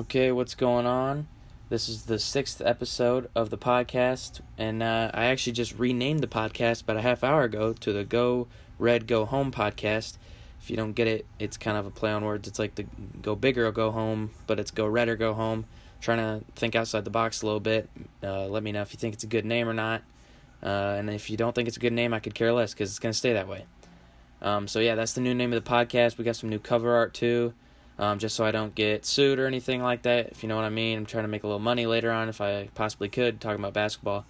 Okay, what's going on? This is the sixth episode of the podcast, and uh, I actually just renamed the podcast about a half hour ago to the Go Red Go Home podcast. If you don't get it, it's kind of a play on words. It's like the Go Bigger or Go Home, but it's Go Red or Go Home. Trying to think outside the box a little bit. Uh, let me know if you think it's a good name or not. Uh, and if you don't think it's a good name, I could care less because it's going to stay that way. Um, so, yeah, that's the new name of the podcast. We got some new cover art too um, just so I don't get sued or anything like that, if you know what I mean. I'm trying to make a little money later on if I possibly could, talking about basketball.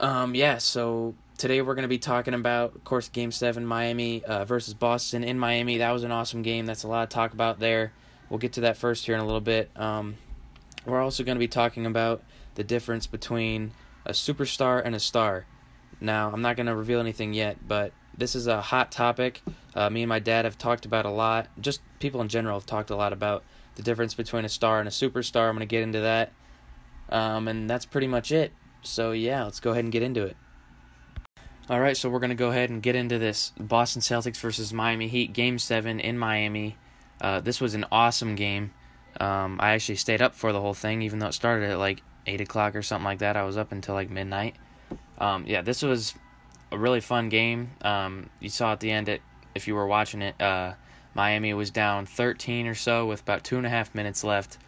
Um, yeah, so today we're going to be talking about, of course, Game 7, Miami uh, versus Boston in Miami. That was an awesome game. That's a lot to talk about there. We'll get to that first here in a little bit. Um, we're also going to be talking about the difference between a superstar and a star. Now, I'm not going to reveal anything yet, but this is a hot topic. Uh, me and my dad have talked about a lot. Just people in general have talked a lot about the difference between a star and a superstar. I'm going to get into that. Um, and that's pretty much it. So, yeah, let's go ahead and get into it. All right, so we're going to go ahead and get into this Boston Celtics versus Miami Heat Game 7 in Miami. Uh, this was an awesome game. Um, I actually stayed up for the whole thing, even though it started at like 8 o'clock or something like that. I was up until like midnight. Um, yeah, this was a really fun game. Um, you saw at the end it if you were watching it. Uh, Miami was down 13 or so with about two and a half minutes left,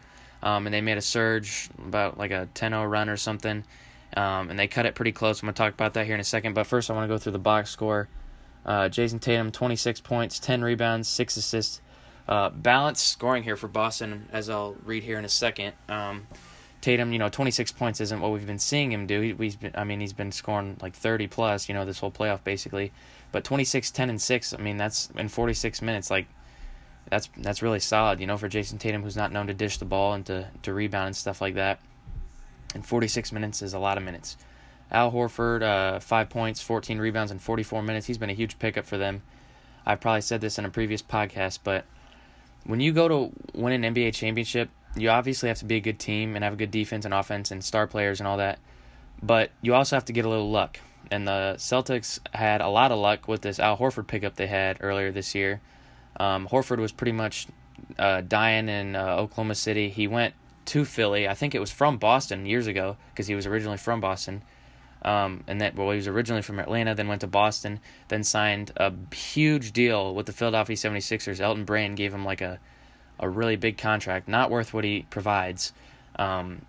um, and they made a surge about like a 10-0 run or something, um, and they cut it pretty close. I'm gonna talk about that here in a second. But first, I want to go through the box score. Uh, Jayson Tatum 26 points, 10 rebounds, six assists. Uh, balanced scoring here for Boston, as I'll read here in a second. Um, Tatum, you know, 26 points isn't what we've been seeing him do. He, has been, I mean, he's been scoring like 30 plus, you know, this whole playoff basically. But 26, 10, and 6, I mean, that's in 46 minutes. Like, that's that's really solid, you know, for Jayson Tatum, who's not known to dish the ball and to, to rebound and stuff like that. And 46 minutes is a lot of minutes. Al Horford, uh, 5 points, 14 rebounds in 44 minutes. He's been a huge pickup for them. I've probably said this in a previous podcast, but when you go to win an NBA championship, you obviously have to be a good team and have a good defense and offense and star players and all that. But you also have to get a little luck. And the Celtics had a lot of luck with this Al Horford pickup they had earlier this year. Um, Horford was pretty much uh, dying in uh, Oklahoma City. He went to Philly. I think it was from Boston years ago because he was originally from Boston. Um, and that well, he was originally from Atlanta, then went to Boston, then signed a huge deal with the Philadelphia 76ers. Elton Brand gave him like a a really big contract, not worth what he provides. Um,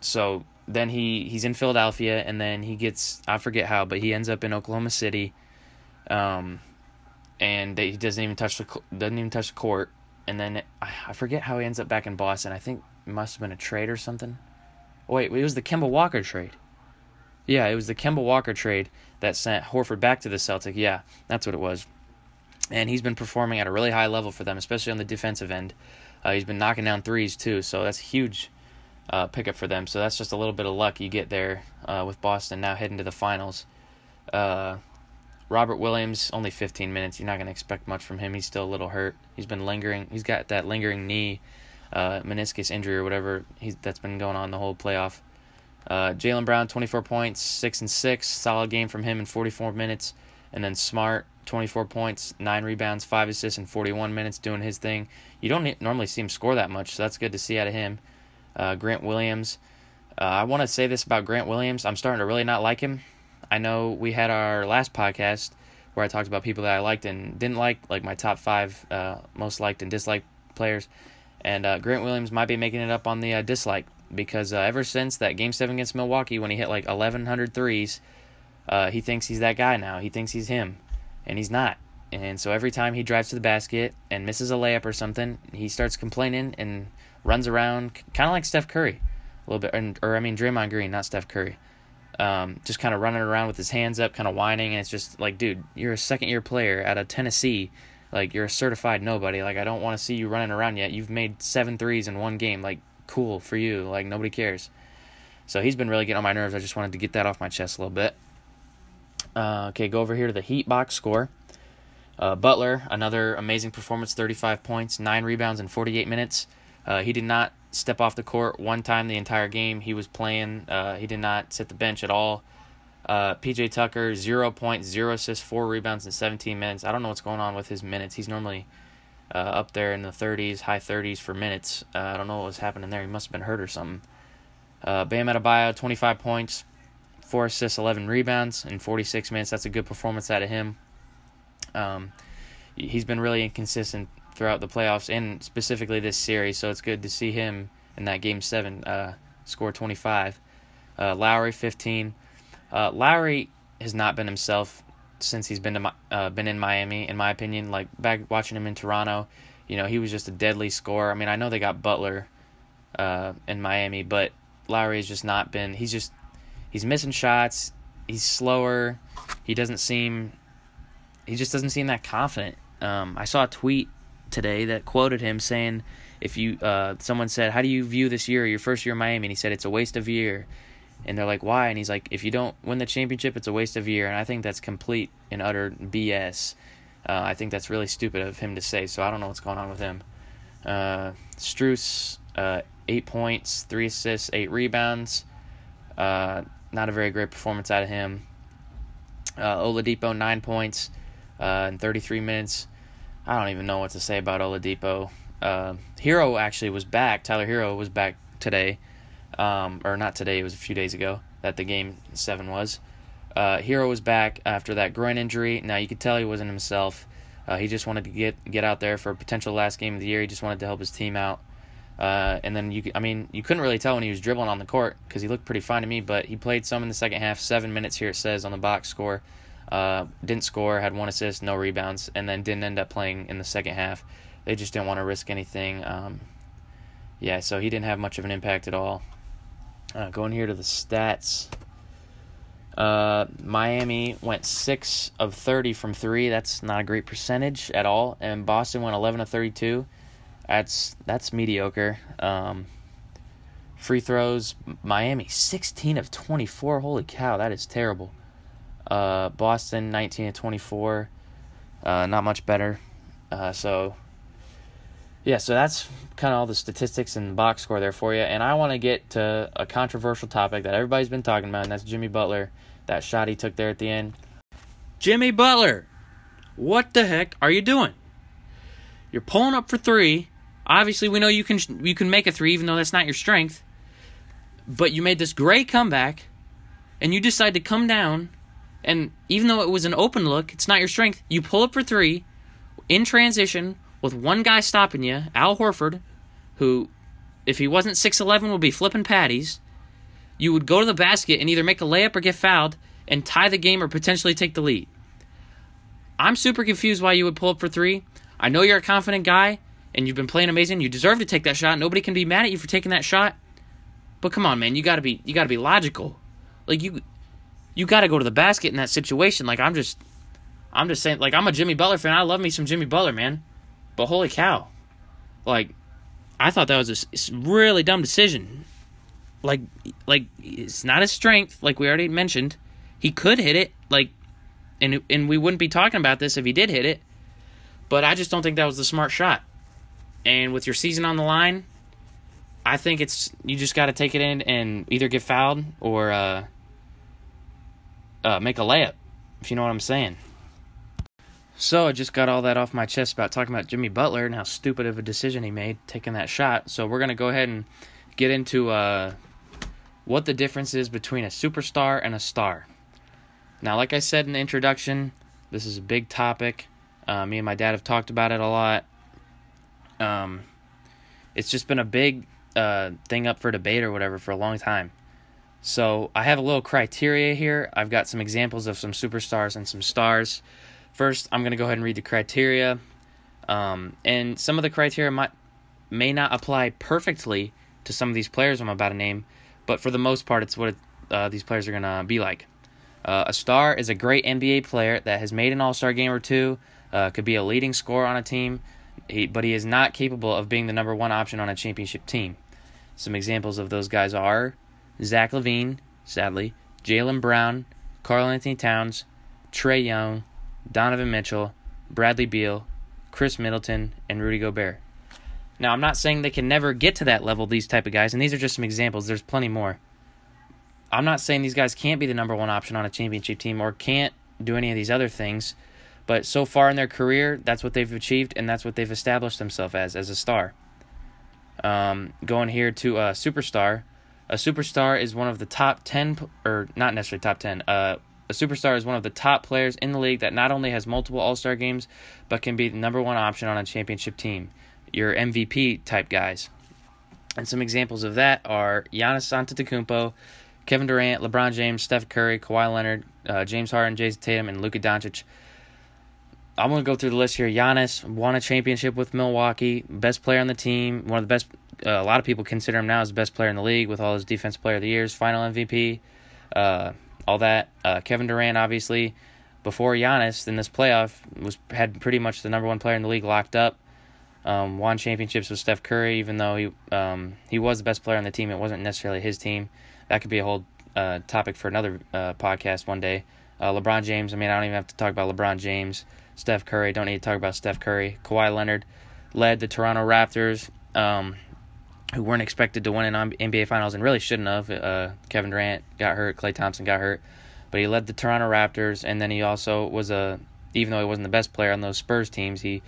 so then he he's in Philadelphia, and then he gets I forget how, but he ends up in Oklahoma City, um, and they, he doesn't even touch the doesn't even touch the court, and then I, I forget how he ends up back in Boston. I think it must have been a trade or something. Wait, it was the Kemba Walker trade. Yeah, it was the Kemba Walker trade that sent Horford back to the Celtic. Yeah, that's what it was and he's been performing at a really high level for them, especially on the defensive end. Uh, he's been knocking down threes too, so that's huge uh, pickup for them. So that's just a little bit of luck you get there uh, with Boston now heading to the finals. Uh, Robert Williams only 15 minutes. You're not going to expect much from him. He's still a little hurt. He's been lingering. He's got that lingering knee uh, meniscus injury or whatever that's been going on the whole playoff. Uh, Jaylen Brown 24 points, six and six, solid game from him in 44 minutes, and then Smart 24 points, 9 rebounds, 5 assists in 41 minutes doing his thing. You don't normally see him score that much, so that's good to see out of him. Uh, Grant Williams. Uh, I want to say this about Grant Williams. I'm starting to really not like him. I know we had our last podcast where I talked about people that I liked and didn't like, like my top five uh, most liked and disliked players. And uh, Grant Williams might be making it up on the uh, dislike because uh, ever since that game seven against Milwaukee when he hit like 1,100 threes, he thinks he's that guy now. He thinks he's him and he's not. And so every time he drives to the basket and misses a layup or something, he starts complaining and runs around, kind of like Steph Curry, a little bit, or, I mean Draymond Green, not Steph Curry. Um, just kind of running around with his hands up, kind of whining, and it's just like, dude, you're a second year player out of Tennessee, like you're a certified nobody. Like I don't want to see you running around yet. You've made seven threes in one game. Like cool for you. Like nobody cares. So he's been really getting on my nerves. I just wanted to get that off my chest a little bit. Uh, okay, go over here to the Heat box score. Uh, Butler, another amazing performance, 35 points, 9 rebounds in 48 minutes. Uh, he did not step off the court one time the entire game. He was playing, uh, he did not sit the bench at all. Uh, PJ Tucker, 0 points, 0 assists, 4 rebounds in 17 minutes. I don't know what's going on with his minutes. He's normally uh, up there in the 30s, high 30s for minutes. Uh, I don't know what was happening there. He must have been hurt or something. Uh, Bam Adebayo, 25 points, 4 assists, 11 rebounds in 46 minutes. That's a good performance out of him. Um, he's been really inconsistent throughout the playoffs and specifically this series, so it's good to see him in that game seven uh, score 25. Uh, Lowry, 15. Uh, Lowry has not been himself since he's been to uh, been in Miami. In my opinion, like back watching him in Toronto, you know he was just a deadly scorer. I mean, I know they got Butler uh, in Miami, but Lowry has just not been. He's just he's missing shots. He's slower. He doesn't seem. He just doesn't seem that confident. Um, I saw a tweet today that quoted him saying, "If you uh, someone said, how do you view this year, your first year in Miami?" and he said, "It's a waste of year." And they're like, "Why?" And he's like, "If you don't win the championship, it's a waste of year." And I think that's complete and utter BS. Uh, I think that's really stupid of him to say. So I don't know what's going on with him. Uh, Strus, uh, eight points, three assists, eight rebounds. Uh, not a very great performance out of him. Uh, Oladipo, nine points uh, in 33 minutes. I don't even know what to say about Oladipo. Uh, Herro actually was back. Tyler Herro was back today, um, or not today. It was a few days ago that the game seven was. Uh, Herro was back after that groin injury. Now you could tell he wasn't himself. Uh, he just wanted to get get out there for a potential last game of the year. He just wanted to help his team out. Uh, and then you, I mean, you couldn't really tell when he was dribbling on the court because he looked pretty fine to me. But he played some in the second half. Seven minutes here it says on the box score. Uh, didn't score, had one assist, no rebounds, and then didn't end up playing in the second half. They just didn't want to risk anything. Um, yeah, so he didn't have much of an impact at all. Uh, going here to the stats. Uh, Miami went six of thirty from three. That's not a great percentage at all. And Boston went eleven of thirty-two. That's that's mediocre. Um, free throws. Miami sixteen of twenty-four. Holy cow, that is terrible. Uh, Boston 19 and 24. Uh, not much better. Uh, so, yeah, so that's kind of all the statistics and box score there for you. And I want to get to a controversial topic that everybody's been talking about, and that's Jimmy Butler. That shot he took there at the end. Jimmy Butler, what the heck are you doing? You're pulling up for three. Obviously, we know you can you can make a three, even though that's not your strength. But you made this great comeback, and you decide to come down and even though it was an open look, it's not your strength. You pull up for three in transition with one guy stopping you, Al Horford, who, if he wasn't 6'11, would be flipping patties. You would go to the basket and either make a layup or get fouled and tie the game or potentially take the lead. I'm super confused why you would pull up for three. I know you're a confident guy and you've been playing amazing. You deserve to take that shot. Nobody can be mad at you for taking that shot. But come on, man, you gotta be you gotta be logical. Like you you got to go to the basket in that situation. Like I'm just, I'm just saying. Like I'm a Jimmy Butler fan. I love me some Jimmy Butler, man. But holy cow, like I thought that was a really dumb decision. Like, like it's not his strength. Like we already mentioned, he could hit it. Like, and and we wouldn't be talking about this if he did hit it. But I just don't think that was the smart shot. And with your season on the line, I think it's you just got to take it in and either get fouled or. uh uh, make a layup, if you know what I'm saying. So I just got all that off my chest about talking about Jimmy Butler and how stupid of a decision he made taking that shot. So we're gonna go ahead and get into uh, what the difference is between a superstar and a star. Now, like I said in the introduction, this is a big topic. Uh, me and my dad have talked about it a lot. Um, it's just been a big uh, thing up for debate or whatever for a long time. So I have a little criteria here. I've got some examples of some superstars and some stars. First, I'm going to go ahead and read the criteria. Um, and some of the criteria might may not apply perfectly to some of these players I'm about to name, but for the most part, it's what it, uh, these players are going to be like. Uh, a star is a great NBA player that has made an All Star game or two, uh, could be a leading scorer on a team, he, but he is not capable of being the number one option on a championship team. Some examples of those guys are Zach LaVine, sadly, Jaylen Brown, Karl-Anthony Towns, Trae Young, Donovan Mitchell, Bradley Beal, Khris Middleton, and Rudy Gobert. Now, I'm not saying they can never get to that level, these type of guys, and these are just some examples. There's plenty more. I'm not saying these guys can't be the number one option on a championship team or can't do any of these other things, But so far in their career, that's what they've achieved, and that's what they've established themselves as as a star. Um, going here to a superstar. A superstar is one of the top ten, or not necessarily top ten. Uh, a superstar is one of the top players in the league that not only has multiple All Star games, but can be the number one option on a championship team. Your MVP type guys. And some examples of that are Giannis Antetokounmpo, Kevin Durant, LeBron James, Steph Curry, Kawhi Leonard, uh, James Harden, Jayson Tatum, and Luka Doncic. I'm going to go through the list here. Giannis won a championship with Milwaukee, best player on the team, one of the best. Uh, a lot of people consider him now as the best player in the league with all his defense player of the years, final MVP, uh, all that. Uh, Kevin Durant, obviously, before Giannis in this playoff was had pretty much the number one player in the league locked up. Um, won championships with Steph Curry, even though he um, he was the best player on the team. It wasn't necessarily his team. That could be a whole uh, topic for another uh, podcast one day. Uh, LeBron James. I mean, I don't even have to talk about LeBron James. Steph Curry. Don't need to talk about Steph Curry. Kawhi Leonard led the Toronto Raptors, um, who weren't expected to win an NBA Finals and really shouldn't have. Uh, Kevin Durant got hurt. Klay Thompson got hurt, but he led the Toronto Raptors, and then he also was a. Even though he wasn't the best player on those Spurs teams, he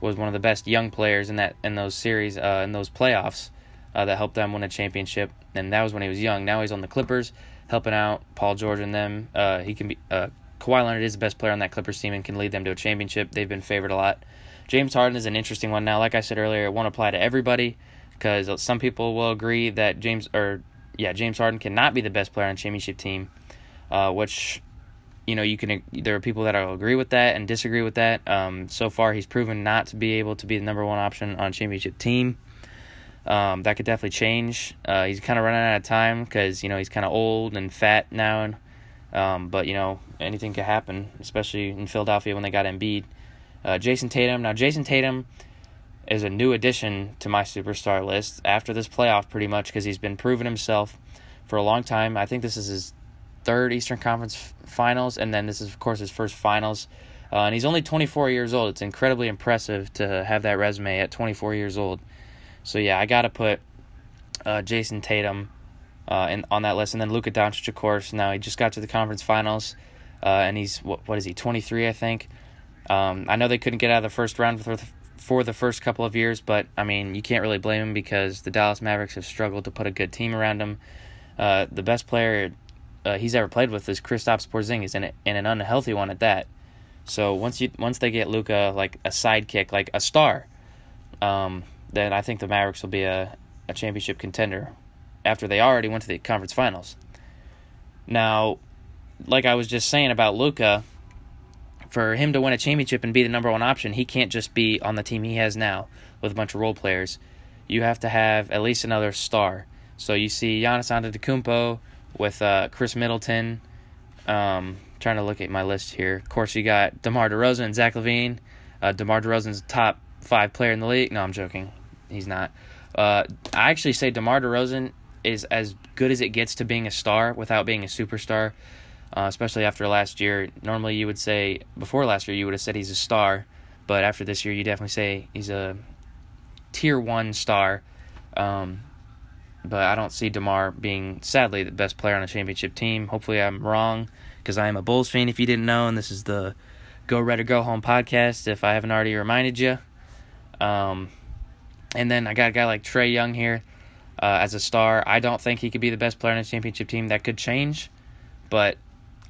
was one of the best young players in that in those series uh, in those playoffs uh, that helped them win a championship. And that was when he was young. Now he's on the Clippers, helping out Paul George and them. Uh, he can be uh, Kawhi Leonard is the best player on that Clippers team and can lead them to a championship. They've been favored a lot. James Harden is an interesting one now. Like I said earlier, it won't apply to everybody because some people will agree that James or yeah James Harden cannot be the best player on a championship team, uh, which you know you can there are people that will agree with that and disagree with that. Um, so far, he's proven not to be able to be the number one option on a championship team. Um, that could definitely change. Uh, he's kind of running out of time because you know he's kind of old and fat now, and um, but you know anything could happen, especially in Philadelphia when they got Embiid. Uh, Jayson Tatum. Now Jayson Tatum is a new addition to my superstar list after this playoff, pretty much because he's been proving himself for a long time. I think this is his third Eastern Conference Finals, and then this is of course his first Finals. Uh, and he's only 24 years old. It's incredibly impressive to have that resume at 24 years old. So yeah, I got to put uh, Jayson Tatum uh, in, on that list, and then Luka Doncic, of course. Now he just got to the conference finals, uh, and he's what, what is he? 23, I think. Um, I know they couldn't get out of the first round for the, for the first couple of years, but I mean you can't really blame him because the Dallas Mavericks have struggled to put a good team around him. Uh, the best player uh, he's ever played with is Kristaps Porzingis, and, and an unhealthy one at that. So once you once they get Luka like a sidekick, like a star, um, then I think the Mavericks will be a, a championship contender after they already went to the conference finals. Now, like I was just saying about Luka, for him to win a championship and be the number one option, he can't just be on the team he has now with a bunch of role players. You have to have at least another star. So you see Giannis Antetokounmpo with uh, Khris Middleton. Um, trying to look at my list here. Of course, you got DeMar DeRozan and Zach LaVine. Uh, DeMar DeRozan's top five player in the league. No, I'm joking. He's not. Uh, I actually say DeMar DeRozan is as good as it gets to being a star without being a superstar, uh, especially after last year. Normally, you would say, before last year, you would have said he's a star, but after this year, you definitely say he's a tier one star. Um, but I don't see DeMar being, sadly, the best player on a championship team. Hopefully, I'm wrong because I am a Bulls fan, if you didn't know, and this is the Go Red or Go Home podcast, if I haven't already reminded you. Um, and then I got a guy like Trae Young here uh, as a star. I don't think he could be the best player on a championship team. That could change, but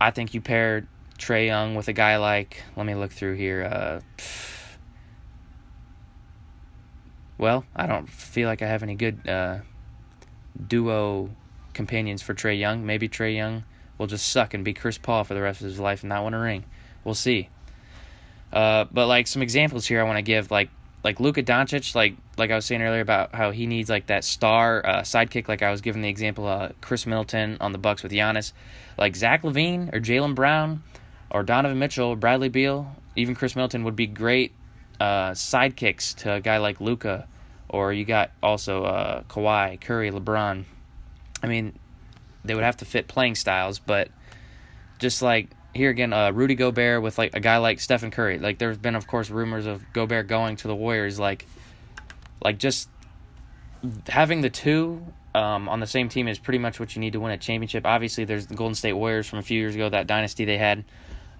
I think you pair Trae Young with a guy like let me look through here. Uh, well, I don't feel like I have any good uh, duo companions for Trae Young. Maybe Trae Young will just suck and be Chris Paul for the rest of his life and not win a ring. We'll see. Uh, but like some examples here, I want to give like like Luka Doncic, like like I was saying earlier about how he needs like that star uh, sidekick. Like I was giving the example, uh, Khris Middleton on the Bucks with Giannis, like Zach LaVine or Jaylen Brown, or Donovan Mitchell, Bradley Beal, even Khris Middleton would be great uh, sidekicks to a guy like Luka, or you got also uh, Kawhi, Curry, LeBron. I mean, they would have to fit playing styles, but just like here again, uh, Rudy Gobert with like a guy like Stephen Curry. Like there's been, of course, rumors of Gobert going to the Warriors. Like, like just having the two um, on the same team is pretty much what you need to win a championship. Obviously, there's the Golden State Warriors from a few years ago, that dynasty they had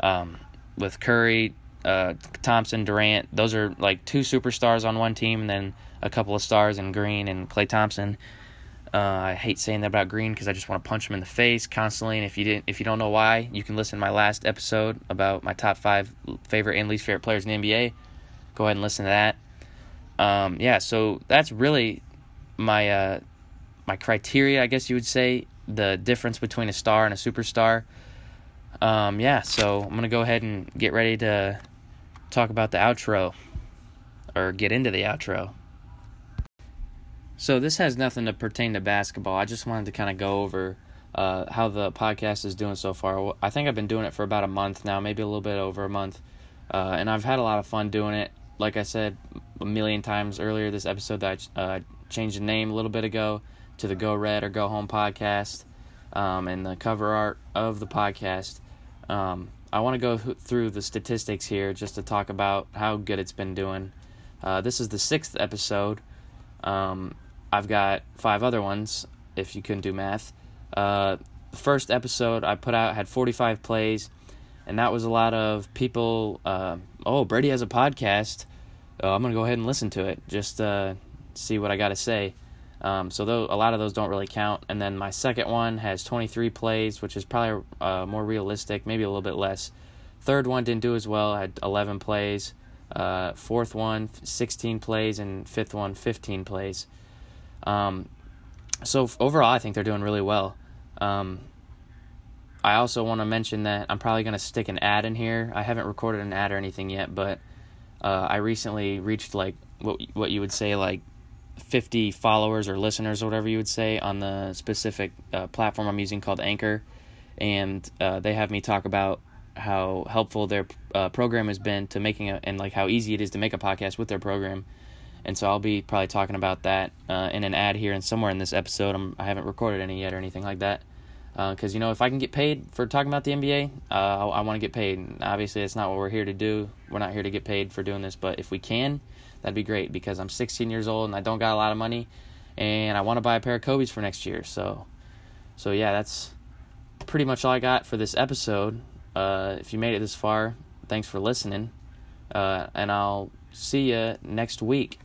um, with Curry, uh, Thompson, Durant. Those are like two superstars on one team, and then a couple of stars in Green and Klay Thompson. Uh, I hate saying that about Green because I just want to punch him in the face constantly. And if you didn't, if you don't know why, you can listen to my last episode about my top five favorite and least favorite players in the NBA. Go ahead and listen to that. Um, yeah, so that's really my uh, my criteria, I guess you would say, the difference between a star and a superstar. Um, yeah, so I'm gonna go ahead and get ready to talk about the outro, or get into the outro. So this has nothing to pertain to basketball. I just wanted to kind of go over uh, how the podcast is doing so far. I think I've been doing it for about a month now, maybe a little bit over a month, uh, and I've had a lot of fun doing it. Like I said a million times earlier, this episode that I uh, changed the name a little bit ago to the Go Red or Go Home podcast, um, and the cover art of the podcast. Um, I want to go through the statistics here just to talk about how good it's been doing. Uh, this is the sixth episode. Um, I've got five other ones, if you couldn't do math. Uh, the first episode I put out had 45 plays, and that was a lot of people. Uh, oh, Brady has a podcast. Oh, I'm going to go ahead and listen to it, just uh, see what I got to say. Um, so though a lot of those don't really count. And then my second one has 23 plays, which is probably uh, more realistic, maybe a little bit less. Third one didn't do as well. Had 11 plays. Uh, fourth one, 16 plays, and fifth one, 15 plays. Um, so overall, I think they're doing really well. Um, I also want to mention that I'm probably going to stick an ad in here. I haven't recorded an ad or anything yet, but uh, I recently reached like what what you would say like 50 followers or listeners or whatever you would say on the specific uh, platform I'm using called Anchor, and uh, they have me talk about how helpful their uh, program has been to making a and like how easy it is to make a podcast with their program. And so I'll be probably talking about that uh, in an ad here and somewhere in this episode. I'm, I haven't recorded any yet or anything like that. Because, uh, you know, if I can get paid for talking about the NBA, uh, I, I want to get paid. And obviously, that's not what we're here to do. We're not here to get paid for doing this. But if we can, that'd be great because I'm 16 years old and I don't got a lot of money, and I want to buy a pair of Kobe's for next year. So, so yeah, that's pretty much all I got for this episode. Uh, if you made it this far, thanks for listening, uh, and I'll see you next week.